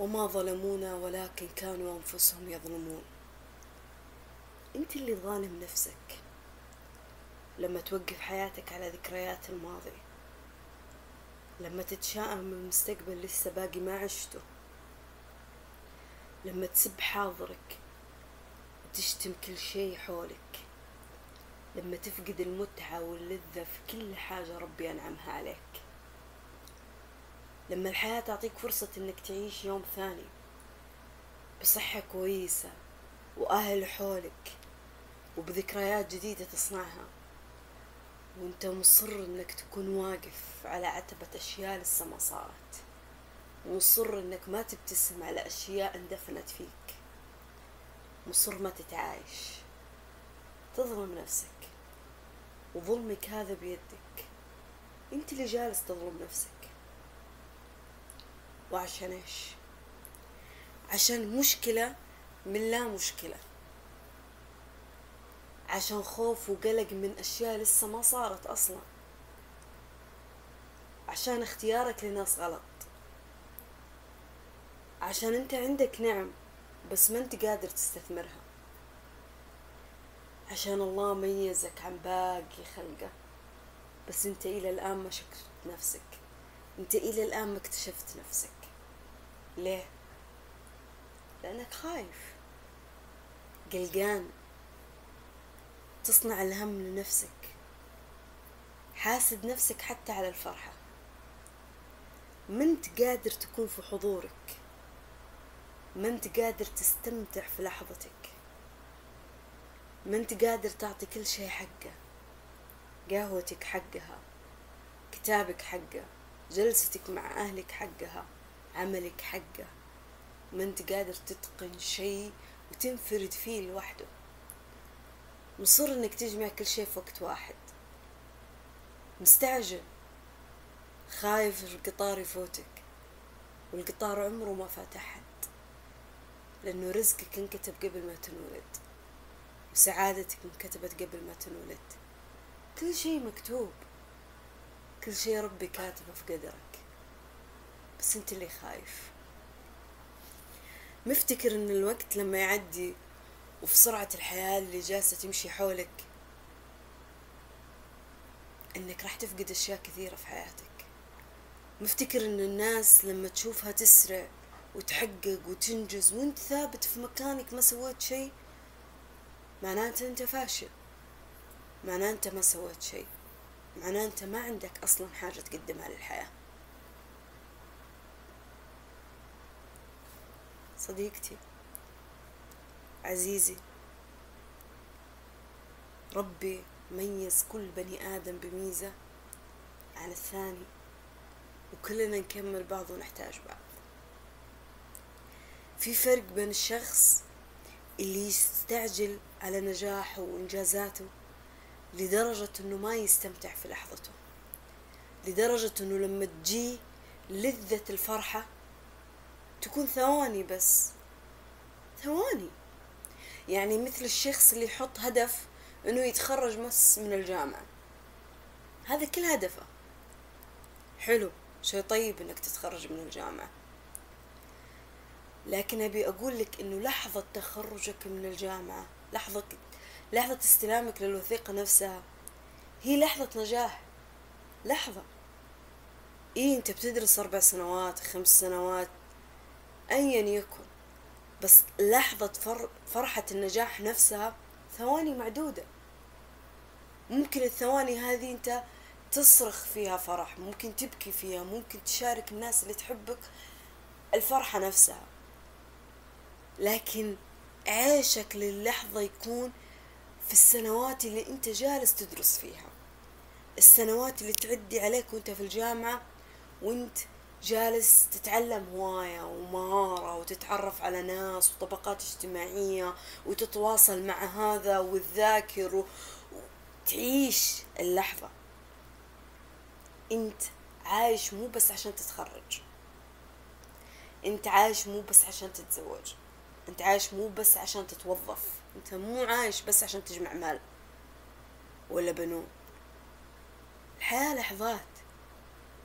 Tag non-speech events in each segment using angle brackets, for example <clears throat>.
وما ظلمونا ولكن كانوا أنفسهم يظلمون. أنت اللي ظالم نفسك لما توقف حياتك على ذكريات الماضي لما تتشائم بالمستقبل لسه باقي ما عشته لما تسب حاضرك وتشتم كل شي حولك لما تفقد المتعة واللذة في كل حاجة ربي أنعمها عليك. لما الحياة تعطيك فرصة إنك تعيش يوم ثاني بصحة كويسة وأهل حولك وبذكريات جديدة تصنعها. وأنت مصر إنك تكون واقف على عتبة أشياء لسه ما صارت. ومصر إنك ما تبتسم على أشياء اندفنت فيك. مصر ما تتعايش. تظلم نفسك. وظلمك هذا بيدك. أنت اللي جالس تظلم نفسك. وعشان إيش؟ عشان مشكلة من لا مشكلة. عشان خوف وقلق من أشياء لسه ما صارت أصلا. عشان اختيارك لناس غلط. عشان أنت عندك نعم بس ما أنت قادر تستثمرها. عشان الله ميزك عن باقي خلقه. بس أنت إلى الآن ما شكرت نفسك. أنت إلى الآن ما اكتشفت نفسك. ليه؟ لأنك خايف. قلقان تصنع الهم لنفسك. حاسد نفسك حتى على الفرحة. ما أنت قادر تكون في حضورك. ما أنت قادر تستمتع في لحظتك. ما أنت قادر تعطي كل شيء حقه. قهوتك حقها كتابك حقه جلستك مع أهلك حقها. عملك حقه. ما انت قادر تتقن شيء وتنفرد فيه لوحده. مصر انك تجمع كل شيء في وقت واحد. مستعجل. خايف القطار يفوتك. والقطار عمره ما فات أحد. لأنه رزقك انكتب قبل ما تنولد. وسعادتك انكتبت قبل ما تنولد. كل شيء مكتوب. كل شيء ربي كاتبه في قدرك. بس انت اللي خايف. مفتكر إن الوقت لما يعدي وفي سرعة الحياة اللي جالسة تمشي حولك إنك راح تفقد أشياء كثيرة في حياتك. مفتكر إن الناس لما تشوفها تسرع وتحقق وتنجز وإنت ثابت في مكانك ما سويت شيء معناته أنت فاشل. معناه انت ما سويت شيء. معناه انت ما عندك أصلا حاجة تقدمها للحياة. صديقتي عزيزي ربي ميز كل بني آدم بميزة عن الثاني وكلنا نكمل بعض ونحتاج بعض. في فرق بين الشخص اللي يستعجل على نجاحه وإنجازاته لدرجة إنه ما يستمتع في لحظته لدرجة إنه لما تجي لذة الفرحة تكون ثواني بس. ثواني. يعني مثل الشخص اللي يحط هدف إنه يتخرج بس من الجامعة. هذا كل هدفه. حلو. شيء طيب إنك تتخرج من الجامعة. لكن أبي أقول لك إنه لحظة تخرجك من الجامعة لحظة لحظة استلامك للوثيقة نفسها هي لحظة نجاح. لحظة. إيه أنت بتدرس أربع سنوات خمس سنوات أيا يكن. بس لحظة فرحة النجاح نفسها ثواني معدودة. ممكن الثواني هذه أنت تصرخ فيها فرح ممكن تبكي فيها ممكن تشارك الناس اللي تحبك الفرحة نفسها. لكن عيشك للحظة يكون في السنوات اللي أنت جالس تدرس فيها. السنوات اللي تعدي عليك وأنت في الجامعة وأنت جالس تتعلم هواية ومهارة وتتعرف على ناس وطبقات اجتماعية وتتواصل مع هذا وتذاكر وتعيش اللحظة. انت عايش مو بس عشان تتخرج. انت عايش مو بس عشان تتزوج. انت عايش مو بس عشان تتوظف. انت مو عايش بس عشان تجمع مال ولا بنون. الحياة لحظات.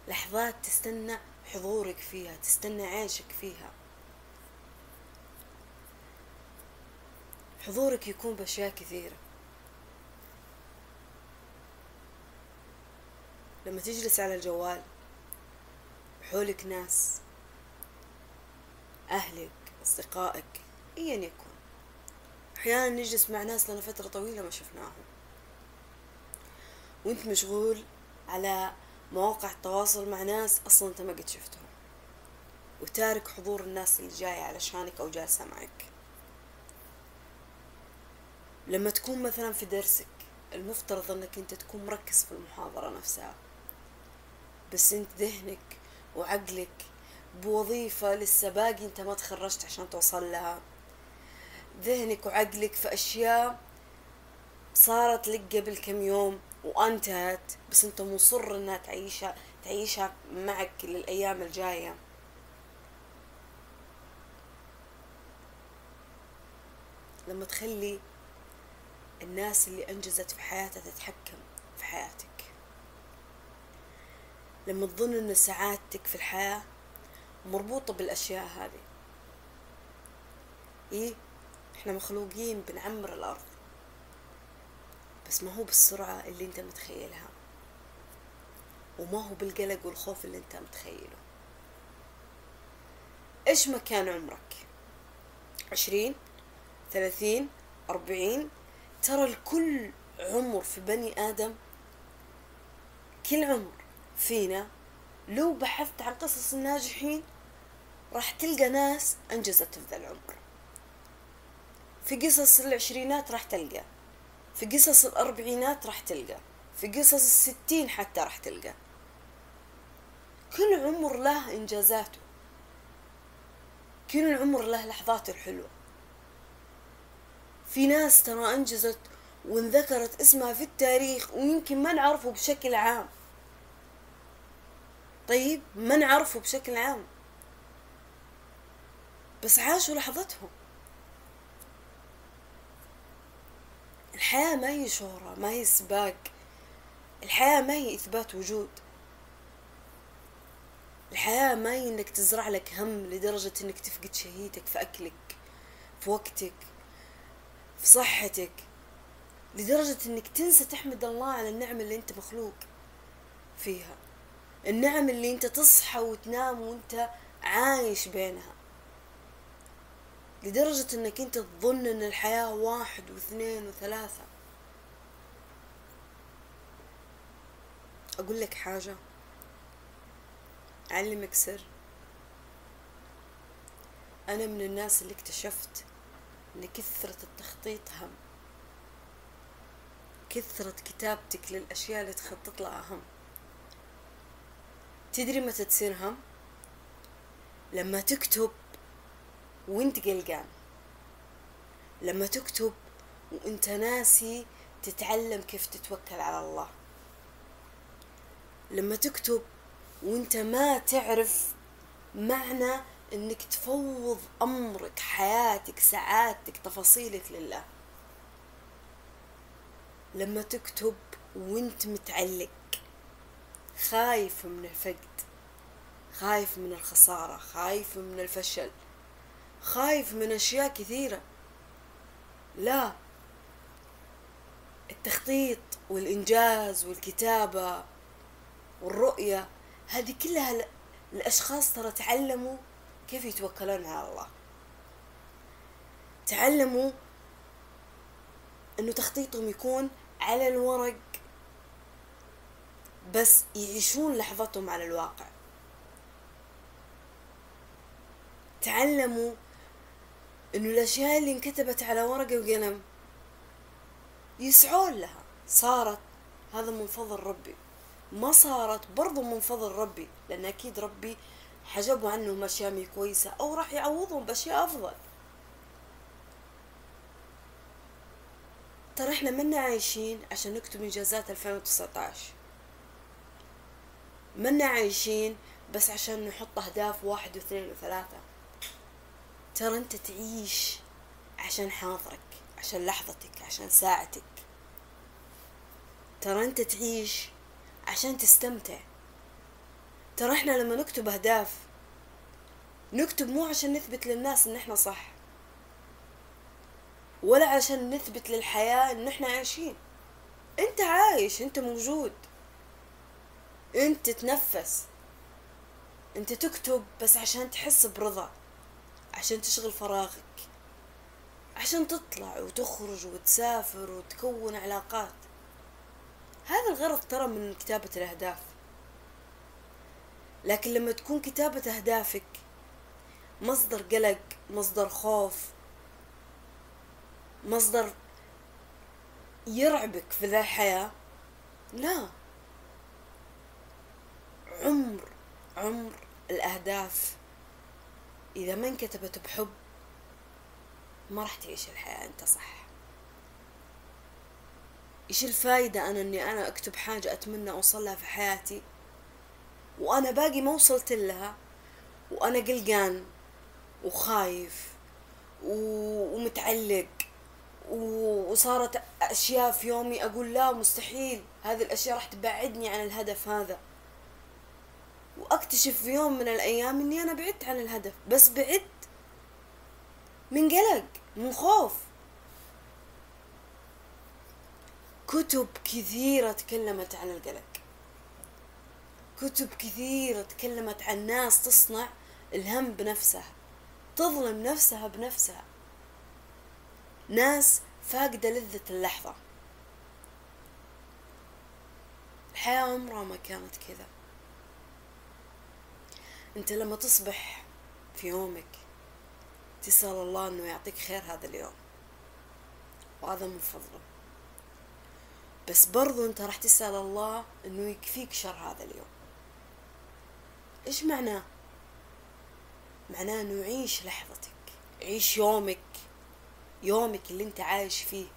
لحظات تستنى حضورك فيها تستنى عيشك فيها. حضورك يكون بأشياء كثيرة. لما تجلس على الجوال حولك ناس أهلك أصدقائك أيا يكن. أحيانا نجلس مع ناس لنا فترة طويلة ما شفناهم. وأنت مشغول على مواقع التواصل مع ناس أصلا أنت ما قد شفتهم. وتارك حضور الناس اللي جاية علشانك أو جالسة معك. لما تكون مثلا في درسك المفترض أنك أنت تكون مركز في المحاضرة نفسها. بس أنت ذهنك وعقلك بوظيفة لسه باقي أنت ما تخرجت عشان توصل لها. ذهنك وعقلك في أشياء صارت لك قبل كم يوم. وانتهت بس أنت مصر إنها تعيشها تعيشها معك للأيام الجاية. لما تخلي الناس اللي أنجزت في حياتها تتحكم في حياتك. لما تظن إن سعادتك في الحياة مربوطة بالأشياء هذه. إيه؟ إحنا مخلوقين بنعمر الأرض. بس ما هو بالسرعة اللي انت متخيلها. وما هو بالقلق والخوف اللي انت متخيله. إيش ما كان عمرك؟ عشرين ثلاثين أربعين. ترى الكل عمر في بني آدم. كل عمر فينا. لو بحثت عن قصص الناجحين راح تلقى ناس أنجزت في ذا العمر. في قصص العشرينات راح تلقى. في قصص الأربعينات راح تلقى في قصص الستين حتى راح تلقى. كل عمر له إنجازاته. كل عمر له لحظاته الحلوة. في ناس ترى أنجزت وانذكرت اسمها في التاريخ ويمكن ما نعرفه بشكل عام. طيب ما نعرفه بشكل عام. بس عاشوا لحظتهم. الحياة ما هي شهرة ما هي سباق. الحياة ما هي إثبات وجود. الحياة ما هي إنك تزرع لك هم لدرجة إنك تفقد شهيتك في أكلك في وقتك في صحتك لدرجة إنك تنسى تحمد الله على النعمة اللي أنت مخلوق فيها. النعم اللي أنت تصحى وتنام وأنت عايش بينها. لدرجة إنك أنت تظن إن الحياة واحد واثنين وثلاثة. أقول لك حاجة. أعلمك سر. أنا من الناس اللي اكتشفت إن كثرة التخطيط هم كثرة كتابتك للأشياء اللي تخطط لها هم تدري متى تصير هم لما تكتب وانت قلقان. لما تكتب وانت ناسي تتعلم كيف تتوكل على الله. لما تكتب وانت ما تعرف معنى انك تفوض أمرك حياتك سعادتك تفاصيلك لله. لما تكتب وانت متعلق خايف من الفقد خايف من الخسارة خايف من الفشل خايف من أشياء كثيرة. لا التخطيط والإنجاز والكتابة والرؤية هذه كلها الأشخاص ترى تعلموا كيف يتوكلون على الله. تعلموا أنه تخطيطهم يكون على الورق بس يعيشون لحظتهم على الواقع. تعلموا إنه الأشياء اللي انكتبت على ورقة وقلم يسعون لها. صارت هذا من فضل ربي. ما صارت برضو من فضل ربي لأن أكيد ربي حجبوا عنهم أشياء كويسة أو راح يعوضهم بأشياء أفضل. ترى إحنا منا عايشين عشان نكتب إنجازات 2019 منا عايشين بس عشان نحط أهداف واحد واثنين وثلاثة. ترى انت تعيش عشان حاضرك عشان لحظتك عشان ساعتك. ترى انت تعيش عشان تستمتع. ترى إحنا لما نكتب أهداف نكتب مو عشان نثبت للناس إن إحنا صح ولا عشان نثبت للحياة إن إحنا عايشين. انت عايش انت موجود. انت تتنفس. انت تكتب بس عشان تحس برضا. عشان تشغل فراغك. عشان تطلع وتخرج وتسافر وتكون علاقات. هذا الغرض ترى من كتابة الأهداف. لكن لما تكون كتابة أهدافك مصدر قلق مصدر خوف مصدر يرعبك في ذا الحياة لا. عمر عمر الأهداف. إذا ما انكتبت بحب ما راح تعيش الحياة أنت صح. إيش الفايدة أنا إني أنا أكتب حاجة أتمنى أوصلها في حياتي وأنا باقي ما وصلت لها وأنا قلقان وخايف ومتعلق وصارت أشياء في يومي أقول لا مستحيل هذه الأشياء راح تبعدني عن الهدف هذا. وأكتشف في يوم من الأيام إني أنا بعدت عن الهدف بس بعدت من قلق من خوف. كتب كثيرة تكلمت عن القلق. كتب كثيرة تكلمت عن ناس تصنع الهم بنفسها تظلم نفسها بنفسها. ناس فاقدة لذة اللحظة. الحياة عمرها ما كانت كذا. انت لما تصبح في يومك تسأل الله إنه يعطيك خير هذا اليوم. وهذا من فضله. بس برضو انت راح تسأل الله إنه يكفيك شر هذا اليوم. إيش معناه معناه إنه عيش لحظتك. عيش يومك. يومك اللي انت عايش فيه.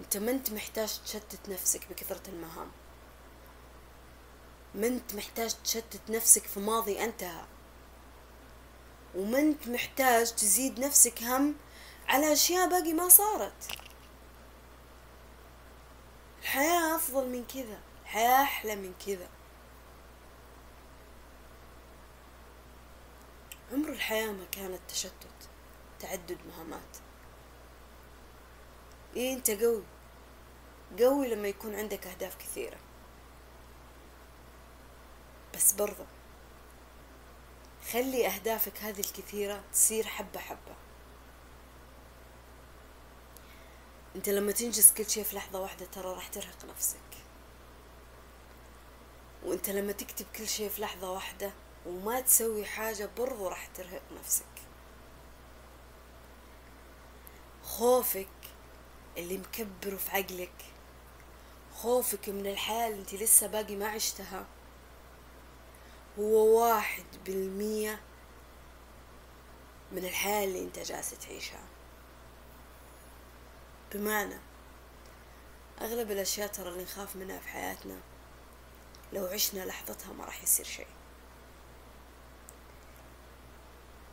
انت ما انت محتاج تشتت نفسك بكثرة المهام. ما انت محتاج تشتت نفسك في ماضي انتهى وما انت محتاج تزيد نفسك هم على أشياء باقي ما صارت. الحياة أفضل من كذا الحياة أحلى من كذا. عمر الحياة ما كانت تشتت تعدد مهامات. إيه أنت قوي؟ قوي لما يكون عندك أهداف كثيرة. بس برضه خلي أهدافك هذه الكثيرة تصير حبة حبة. أنت لما تنجز كل شيء في لحظة واحدة ترى راح ترهق نفسك. وأنت لما تكتب كل شيء في لحظة واحدة وما تسوي حاجة برضو راح ترهق نفسك. خوفك اللي مكبره في عقلك خوفك من الحياة اللي انت لسه باقي ما عشتها هو واحد بالمية من الحياة اللي انت جالس تعيشها. بمعنى أغلب الأشياء ترى اللي نخاف منها في حياتنا لو عشنا لحظتها ما راح يصير شيء.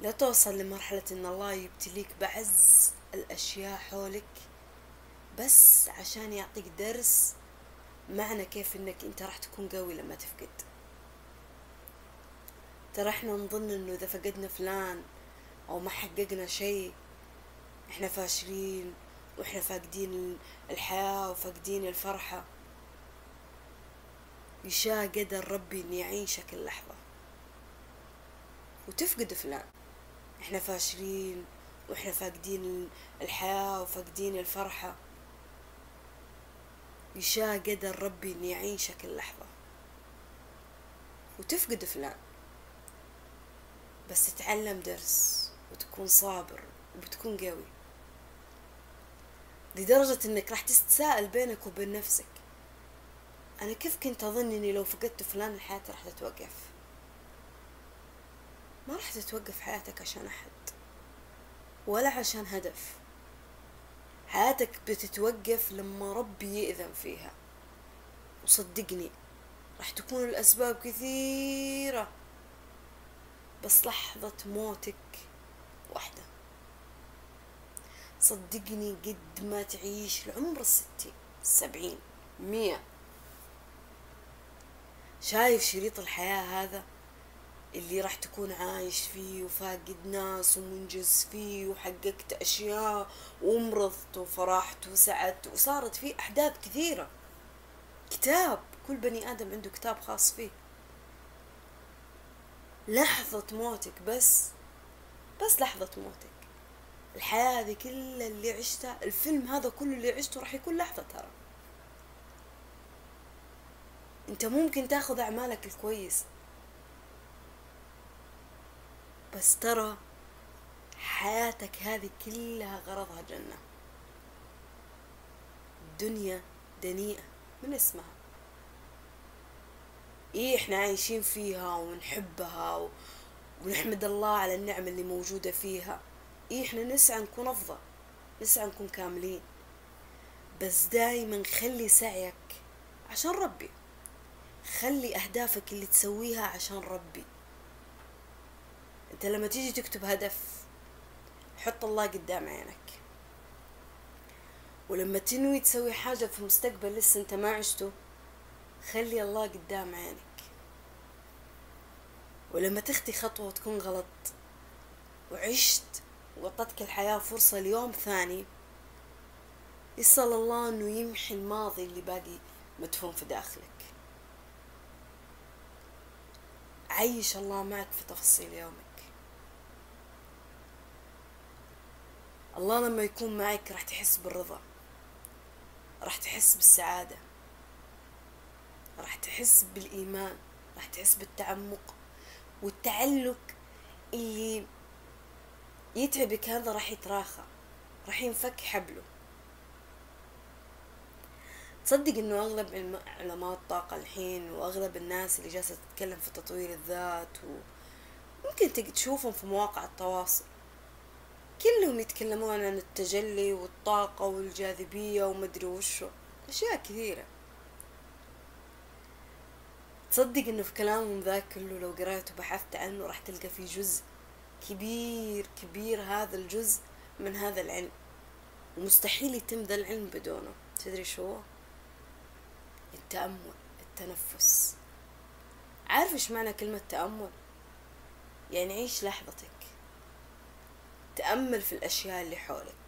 لا توصل لمرحلة إن الله يبتليك بعز الأشياء حولك بس عشان يعطيك درس معنى كيف إنك أنت راح تكون قوي لما تفقد. ترى إحنا نظن انه اذا فقدنا فلان أو ما حققنا شيء إحنا فاشلين وإحنا فاقدين الحياة وفاقدين الفرحة. يشاء قدر ربي إني يعيشك اللحظة وتفقد فلان. إحنا فاشلين وإحنا فاقدين الحياة وفاقدين الفرحة. يشاء قدر ربي إني يعيشك اللحظة وتفقد فلان. بس تتعلم درس وتكون صابر وبتكون قوي. لدرجة إنك راح تتساءل بينك وبين نفسك أنا كيف كنت أظن إني لو فقدت فلان الحياة راح تتوقف؟ ما راح تتوقف حياتك عشان أحد ولا عشان هدف. حياتك بتتوقف لما ربي يأذن فيها. وصدقني راح تكون الأسباب كثيرة. بس لحظة موتك واحدة. صدقني قد ما تعيش العمر الستين السبعين مية. شايف شريط الحياة هذا؟ اللي راح تكون عايش فيه وفاقد ناس ومنجز فيه وحققت أشياء ومرضت وفرحت وسعدت وصارت فيه أحداث كثيرة. كتاب كل بني آدم عنده كتاب خاص فيه. لحظة موتك بس بس لحظة موتك. الحياة هذه كلها اللي عشتها الفيلم هذا كله اللي عشته راح يكون لحظة ترى. انت ممكن تاخذ أعمالك الكويس بس ترى حياتك هذه كلها غرضها جنة. الدنيا دنيئة من اسمها؟ إيه إحنا عايشين فيها ونحبها و... ونحمد الله على النعم اللي موجودة فيها. إيه إحنا نسعى نكون أفضل نسعى نكون كاملين. بس دايما خلي سعيك عشان ربي. خلي أهدافك اللي تسويها عشان ربي. أنت لما تيجي تكتب هدف حط الله قدام عينك. ولما تنوي تسوي حاجة في مستقبل لسه أنت ما عشته خلي الله قدام عينك. ولما تخطي خطوة وتكون غلط وعشت وعطتك الحياة فرصة ليوم ثاني يسأل الله إنه يمحي الماضي اللي باقي مدفون في داخلك. عيش الله معك في تفاصيل يومك. الله لما يكون معك راح تحس بالرضا راح تحس بالسعادة. راح تحس بالإيمان راح تحس بالتعمق والتعلق اللي يتعبك هذا راح يتراخى راح ينفك حبله. تصدق إنه أغلب علماء الطاقة الحين وأغلب الناس اللي جالسة تتكلم في تطوير الذات وممكن تشوفهم في مواقع التواصل. كلهم يتكلمون عن التجلي والطاقة والجاذبية ومدري وشو أشياء كثيرة. تصدق إنه في كلامهم ذاك كله لو قرأت وبحثت عنه راح تلقى فيه جزء كبير كبير هذا الجزء من هذا العلم. ومستحيل يتم ذا العلم بدونه. تدري شو؟ التأمل التنفس. عارف إيش معنى كلمة تأمل؟ يعني عيش لحظتك. تأمل في الأشياء اللي حولك.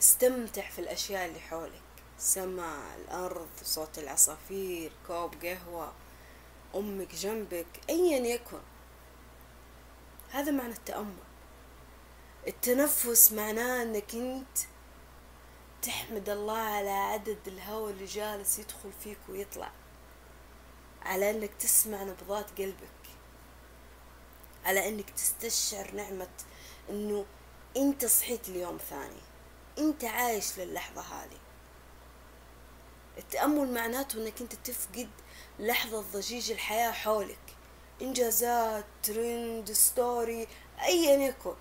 استمتع في الأشياء اللي حولك. سماء الأرض صوت العصافير كوب قهوة أمك جنبك أيا يكن. هذا معنى التأمل. التنفس معناه أنك أنت تحمد الله على عدد الهواء اللي جالس يدخل فيك ويطلع على أنك تسمع نبضات قلبك على أنك تستشعر نعمة أنه أنت صحيت اليوم ثاني أنت عايش للحظة هذه. التأمل معناته أنك أنت تفقد لحظة ضجيج الحياة حولك. إنجازات ترند ستوري أيا يكن.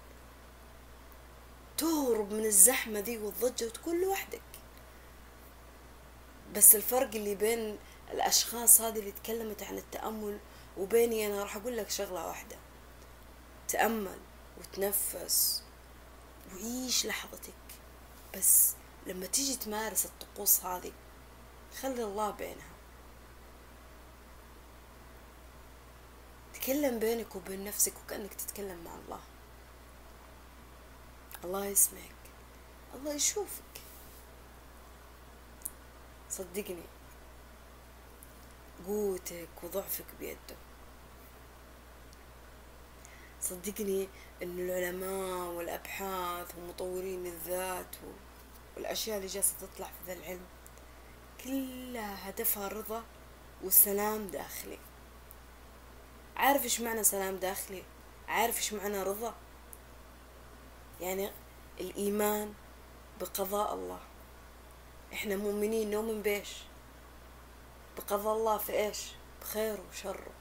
تهرب من الزحمة دي والضجة وتكون لوحدك. بس الفرق اللي بين الأشخاص هذه اللي تكلمت عن التأمل وبيني أنا راح أقول لك شغلة واحدة. تأمل وتنفس وعيش لحظتك. بس لما تيجي تمارس الطقوس هذه خلي الله بينها تكلم بينك وبين نفسك وكأنك تتكلم مع الله. الله يسمعك. الله يشوفك. صدقني. قوتك وضعفك بيده. صدقني إن العلماء والأبحاث ومطورين الذات والأشياء اللي جالسة تطلع في ذا العلم كلها هدفها رضا وسلام داخلي. عارف إيش معنى سلام داخلي؟ عارف إيش معنى رضا؟ يعني الإيمان بقضاء الله. إحنا مؤمنين نؤمن بإيش؟ بقضاء الله في إيش؟ بخيره وشره.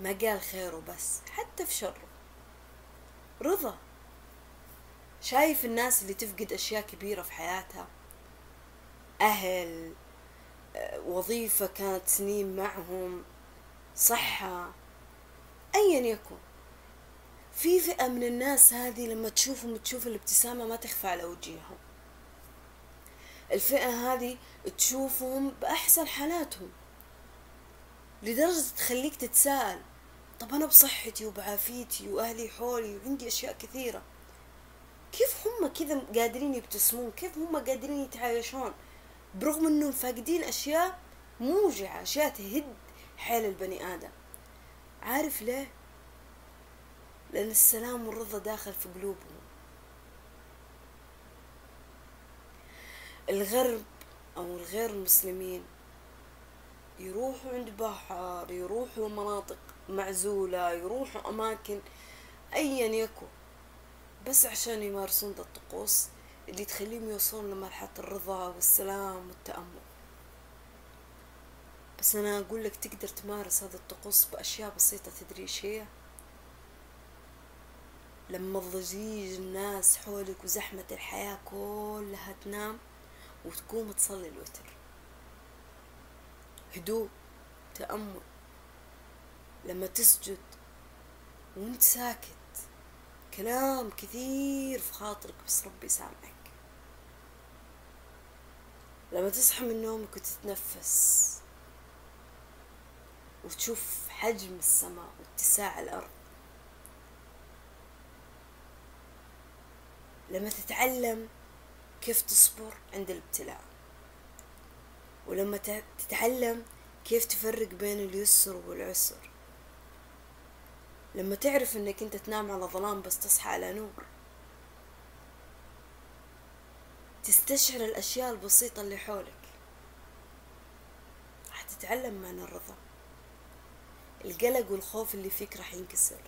ما قال خيره بس حتى في شره. رضا. شايف الناس اللي تفقد أشياء كبيرة في حياتها؟ أهل وظيفة كانت سنين معهم صحة ايا يكن. في فئة من الناس هذه لما تشوفهم تشوف الابتسامة ما تخفى على وجيههم. الفئة هذه تشوفهم بأحسن حالاتهم لدرجة تخليك تتساءل طب أنا بصحتي وبعافيتي وأهلي حولي وعندي أشياء كثيرة. كيف هم كذا قادرين يبتسمون؟ كيف هم قادرين يتعايشون؟ برغم أنهم فاقدين أشياء موجعة أشياء تهد حيل البني آدم. عارف ليه؟ لأن السلام والرضا داخل في قلوبهم. الغرب أو الغير المسلمين يروحوا عند بحر يروحوا مناطق معزولة يروحوا أماكن أيا يكن بس عشان يمارسون ذا الطقوس اللي تخليهم يوصلون لمرحلة الرضا والسلام والتأمل. بس أنا أقول لك تقدر تمارس هذا الطقوس بأشياء بسيطة. تدري إيش هي؟ لما ضجيج الناس حولك وزحمة الحياة كلها تنام وتقوم تصلي الوتر. هدوء تأمل. لما تسجد وأنت ساكت كلام كثير في خاطرك بس ربي سامعك لما تصحى من نومك وتتنفس وتشوف حجم السماء واتساع الأرض. لما تتعلم كيف تصبر عند الابتلاء ولما تتعلم كيف تفرق بين اليسر والعسر. لما تعرف إنك أنت تنام على ظلام بس تصحى على نور. تستشعر الأشياء البسيطة اللي حولك. راح تتعلم معنى الرضا. القلق والخوف اللي فيك راح ينكسر.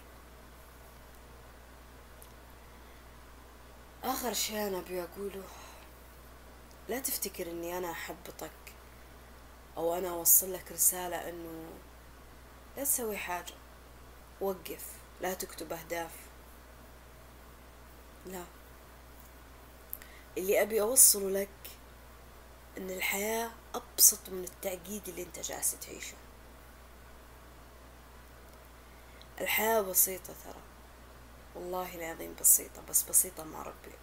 آخر شيء أنا أبي أقوله لا تفتكر إني أنا أحبطك أو أنا أوصل لك رسالة إنه لا تسوي حاجة. وقف لا تكتب أهداف. لا. اللي أبي أوصله لك إن الحياة أبسط من التعقيد اللي أنت جالس تعيشه. الحياة بسيطة ترى. والله العظيم بسيطة بس بسيطة مع ربي.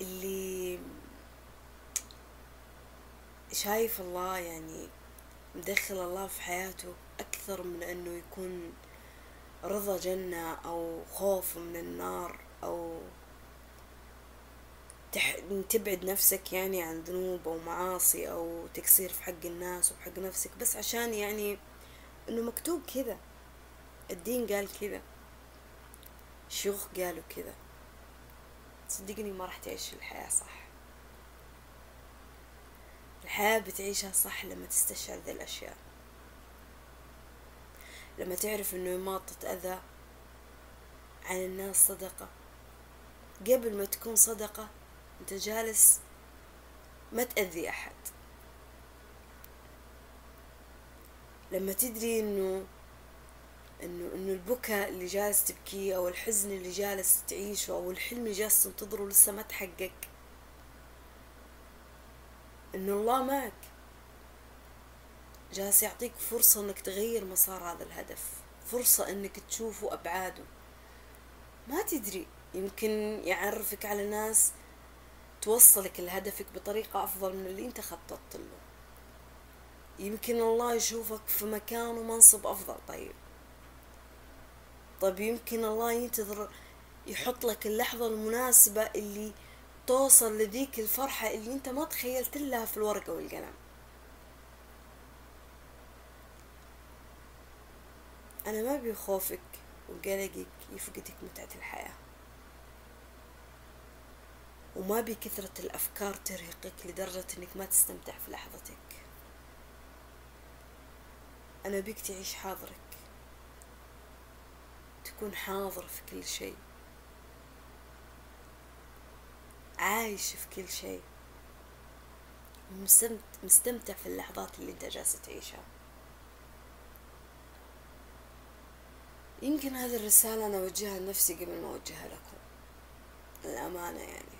اللي شايف الله يعني مدخل الله في حياته أكثر من أنه يكون رضا جنة أو خوف من النار أو تح... تبعد نفسك يعني عن ذنوب أو معاصي أو تقصير في حق الناس وحق نفسك بس عشان يعني إنه مكتوب كذا الدين قال كذا شيوخ قالوا كذا صدقني ما راح تعيش الحياة صح. الحياة بتعيشها صح لما تستشعر ذي الأشياء. لما تعرف إنه إماطة أذى عن الناس صدقة. قبل ما تكون صدقة أنت جالس ما تأذي أحد. لما تدري إنه إنه إنه البكاء اللي جالس تبكيه أو الحزن اللي جالس تعيشه أو الحلم اللي جالس تنتظره لسه ما تحقق إن الله معك. جالس يعطيك فرصة إنك تغير مسار هذا الهدف. فرصة إنك تشوفه أبعاده. ما تدري يمكن يعرفك على ناس توصلك لهدفك بطريقة أفضل من اللي أنت خططت له. يمكن الله يشوفك في مكان ومنصب أفضل. طيب. طيب يمكن الله ينتظر يحط لك اللحظة المناسبة اللي توصل لذيك الفرحة اللي أنت ما تخيلت لها في الورقة والقلم. أنا ما ابي خوفك وقلقك يفقدك متعة الحياة. وما بي كثرة الأفكار ترهقك لدرجة إنك ما تستمتع في لحظتك. أنا بيك تعيش حاضرك. تكون حاضر في كل شيء. عايش في كل شيء. مستمتع في اللحظات اللي أنت جالس تعيشها. يمكن هذه الرسالة أنا أوجهها لنفسي قبل ما أوجهها لكم. الأمانة يعني.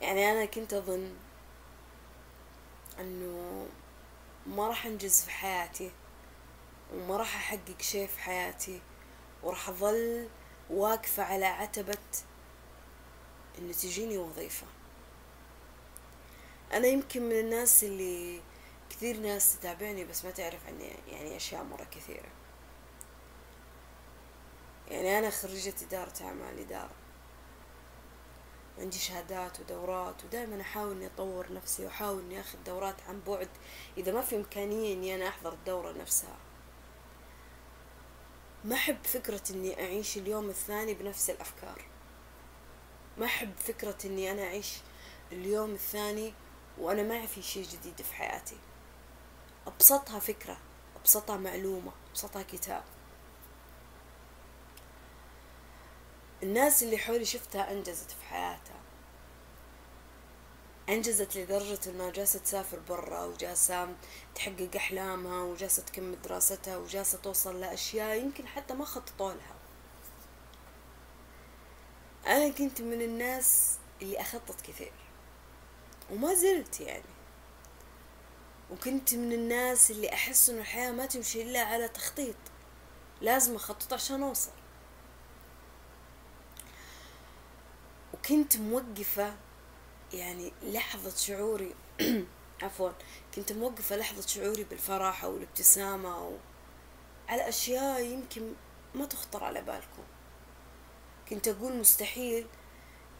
يعني أنا كنت أظن أنه ما راح أنجز في حياتي وما راح أحقق شيء في حياتي وراح أظل واقفة على عتبة إن تجيني وظيفة. أنا يمكن من الناس اللي كثير ناس تتابعني بس ما تعرف عني يعني أشياء مرة كثيرة. يعني أنا خريجة إدارة أعمال إدارة. عندي شهادات ودورات ودائما أحاول إني أطور نفسي وأحاول إني أخذ دورات عن بعد. إذا ما في إمكانية إني أنا أحضر الدورة نفسها. ما أحب فكرة إني أعيش اليوم الثاني بنفس الأفكار. ما أحب فكرة إني أنا أعيش اليوم الثاني وأنا ما في شيء جديد في حياتي. أبسطها فكرة أبسطها معلومة أبسطها كتاب. الناس اللي حولي شفتها أنجزت في حياتها. أنجزت لدرجة إنها جالسة تسافر برا وجالسة تحقق أحلامها وجالسة تكمل دراستها وجالسة توصل لأشياء يمكن حتى ما خططوا لها. أنا كنت من الناس اللي أخطط كثير وما زلت يعني. وكنت من الناس اللي أحس إنه الحياة ما تمشي إلا على تخطيط. لازم أخطط عشان أوصل. وكنت موقفة يعني لحظة شعوري <clears throat> عفوا كنت موقفة لحظة شعوري بالفرح أو الابتسامة أو على أشياء يمكن ما تخطر على بالكم. كنت أقول مستحيل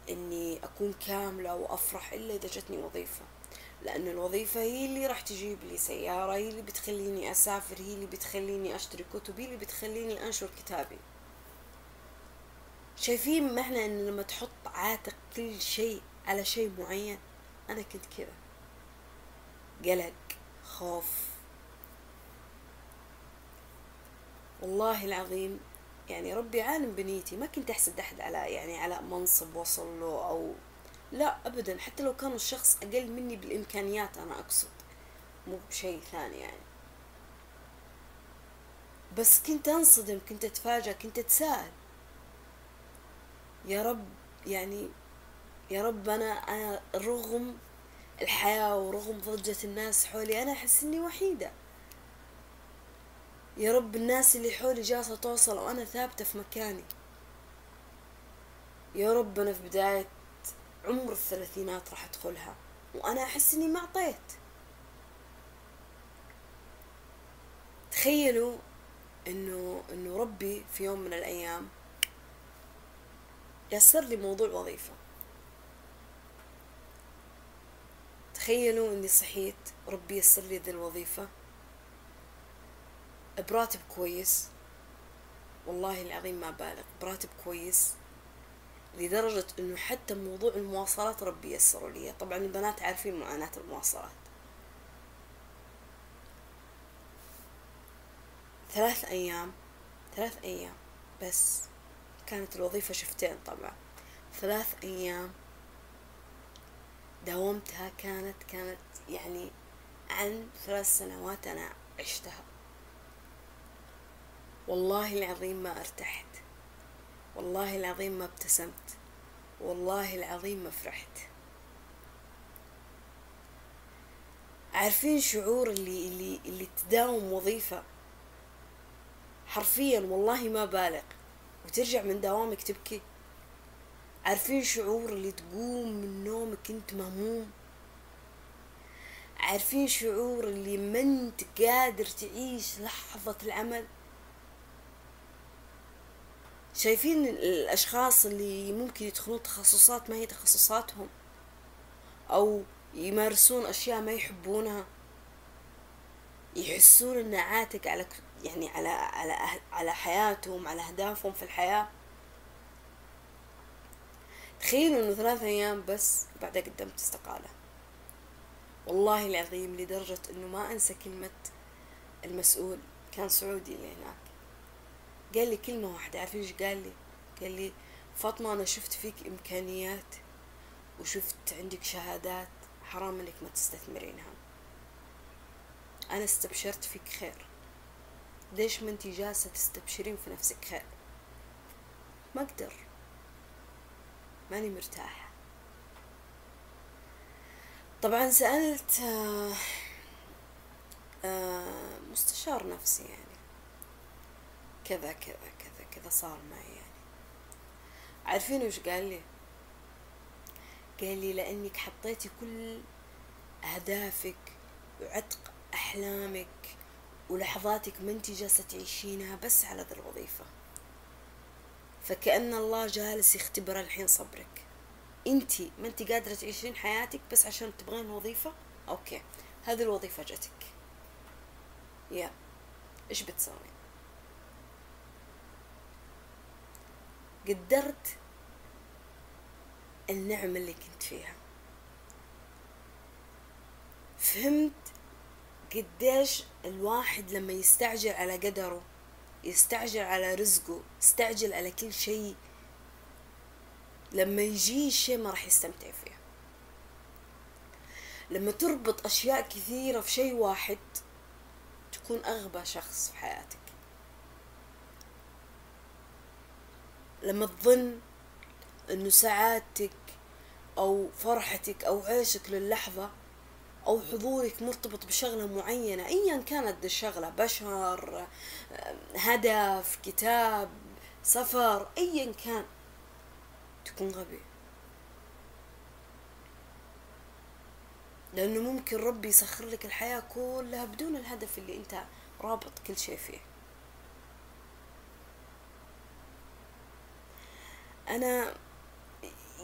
إني أكون كاملة وأفرح إلا إذا جتني وظيفة. لأن الوظيفة هي اللي راح تجيب لي سيارة هي اللي بتخليني أسافر هي اللي بتخليني أشتري كتب هي اللي بتخليني أنشر كتابي. شايفين معنى إن لما تحط عاتق كل شيء على شيء معين أنا كنت كذا قلق خوف. والله العظيم يعني ربي عالم بنيتي. ما كنت أحسد أحد على يعني على منصب وصل له أو لا أبدا. حتى لو كان الشخص أقل مني بالإمكانيات أنا أقصد. مو بشيء ثاني يعني. بس كنت أنصدم كنت أتفاجأ كنت أتساءل. يا رب يعني يا رب أنا أنا رغم الحياة ورغم ضجة الناس حولي أنا أحس إني وحيدة. يا رب الناس اللي حولي جالسة توصل وأنا ثابتة في مكاني. يا رب أنا في بداية عمر الثلاثينات راح أدخلها وأنا أحس إني ما أعطيت. تخيلوا إنه إنه ربي في يوم من الأيام يسر لي موضوع وظيفة. تخيلوا إني صحيت ربي يسر لي ذي الوظيفة. براتب كويس والله العظيم ما بالغ براتب كويس. لدرجة إنه حتى موضوع المواصلات ربي يسروا لي. طبعا البنات عارفين معاناة المواصلات. ثلاث أيام ثلاث أيام بس. كانت الوظيفة شفتين طبعا. ثلاث أيام داومتها كانت كانت يعني عن ثلاث سنوات أنا عشتها. والله العظيم ما ارتحت. والله العظيم ما ابتسمت. والله العظيم ما فرحت. عارفين شعور اللي اللي اللي تداوم وظيفة؟ حرفيا والله ما بالغ. وترجع من دوامك تبكي. عارفين شعور اللي تقوم من نومك انت مهموم؟ عارفين شعور اللي ما انت قادر تعيش لحظة العمل؟ شايفين الأشخاص اللي ممكن يدخلون تخصصات ما هي تخصصاتهم؟ أو يمارسون أشياء ما يحبونها؟ يحسون إن عاتق على يعني على على على حياتهم على أهدافهم في الحياة؟ تخيلوا إنه ثلاثة أيام بس بعدها قدمت استقالة والله العظيم لدرجة إنه ما أنسى كلمة المسؤول كان سعودي اللي هناك. قال لي كلمة واحدة عارفين إيش قال لي؟ قال لي فاطمة أنا شفت فيك إمكانيات وشفت عندك شهادات حرام إنك ما تستثمرينها. أنا استبشرت فيك خير. ليش ما انتي جالسة تستبشرين في نفسك خير؟ ما أقدر. ماني مرتاحة. طبعا سألت آه، آه، مستشار نفسي يعني. كذا كذا كذا كذا صار معي يعني. عارفين وش قال لي؟ قال لي لأنك حطيتي كل أهدافك وعلقتي أحلامك ولحظاتك ما انت جالسة تعيشينها بس على ذا الوظيفة. فكأن الله جالس يختبر الحين صبرك. انت ما انت قادرة تعيشين حياتك بس عشان تبغين وظيفة؟ okay هذه الوظيفة جتك يا إيش بتسوي قدرت النعمة اللي كنت فيها. فهمت قديش الواحد لما يستعجل على قدره يستعجل على رزقه يستعجل على كل شيء لما يجي الشيء ما راح يستمتع فيه. لما تربط أشياء كثيرة في شيء واحد تكون أغبى شخص في حياتك. لما تظن أنه سعادتك أو فرحتك أو عيشك للحظة أو حضورك مرتبط بشغلة معينة أيا كانت الشغلة بشر هدف كتاب سفر أيا كان تكون غبي لأنه ممكن ربي يسخر لك الحياة كلها بدون الهدف اللي أنت رابط كل شيء فيه. أنا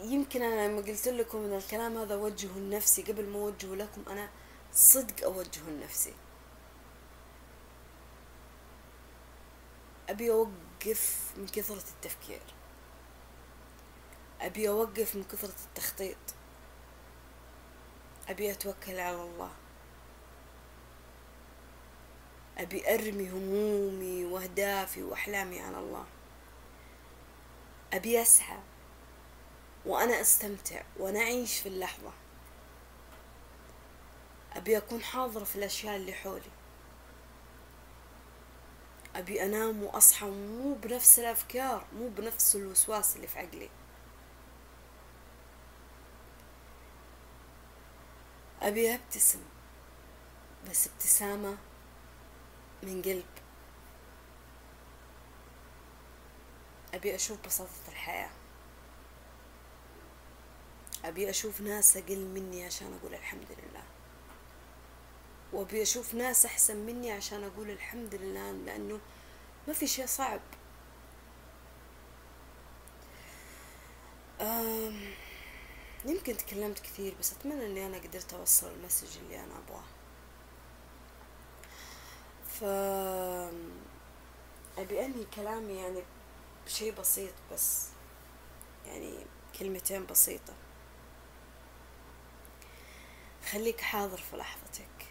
يمكن أنا لما قلت لكم إن الكلام هذا وجهه لنفسي قبل ما أوجهه لكم أنا صدق أوجهه لنفسي. أبي أوقف من كثرة التفكير. أبي أوقف من كثرة التخطيط. أبي أتوكل على الله. أبي أرمي همومي وأهدافي وأحلامي على الله. أبي أسعى وأنا أستمتع وأنا أعيش في اللحظة. أبي أكون حاضرة في الأشياء اللي حولي. أبي أنام وأصحى مو بنفس الأفكار مو بنفس الوسواس اللي في عقلي. أبي أبتسم بس ابتسامة من قلب. أبي أشوف بساطة الحياة. أبي أشوف ناس أقل مني عشان أقول الحمد لله. وأبي أشوف ناس أحسن مني عشان أقول الحمد لله لأنه ما في شيء صعب. يمكن تكلمت كثير بس أتمنى أني أنا قدرت أوصل المسج اللي أنا أبغاه. ف أبي أنهي كلامي يعني بشيء بسيط بس يعني كلمتين بسيطة. خليك حاضر في لحظتك.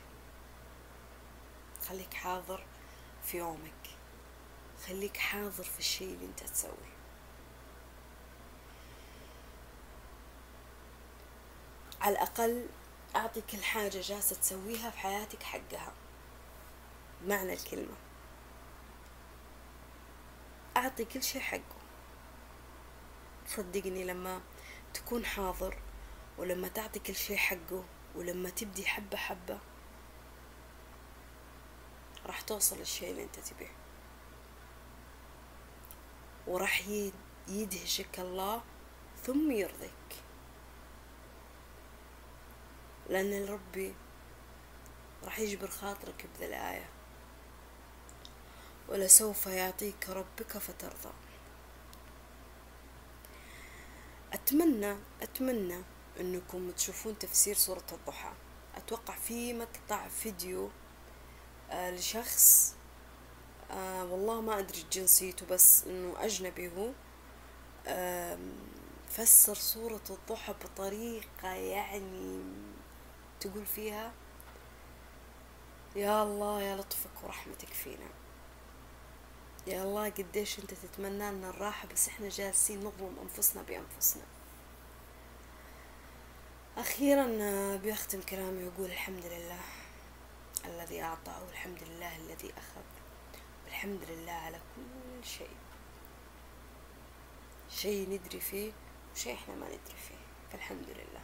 خليك حاضر في يومك. خليك حاضر في الشيء اللي انت تسويه. على الأقل أعطي كل حاجة جالسة تسويها في حياتك حقها. معنى الكلمة. أعطي كل شيء حقه. صدقني لما تكون حاضر ولما تعطي كل شيء حقه ولما تبدي حبة حبة راح توصل للشيء اللي أنت تبيه. وراح يدهشك الله ثم يرضيك. لأن ربي راح يجبر خاطرك بذا الآية. ولسوف يعطيك ربك فترضى. أتمنى أتمنى أنكم تشوفون تفسير سورة الضحى. أتوقع في مقطع فيديو آه لشخص آه والله ما أدري جنسيته بس أنه أجنبي هو. آه فسر سورة الضحى بطريقة يعني تقول فيها يا الله يا لطفك ورحمتك فينا. يا الله قديش انت تتمنى لنا الراحة بس إحنا جالسين نظلم أنفسنا بأنفسنا. أخيرا بيختم كلامي ويقول الحمد لله الذي اعطى والحمد لله الذي أخذ والحمد لله على كل شيء. شيء ندري فيه وشيء إحنا ما ندري فيه فالحمد لله.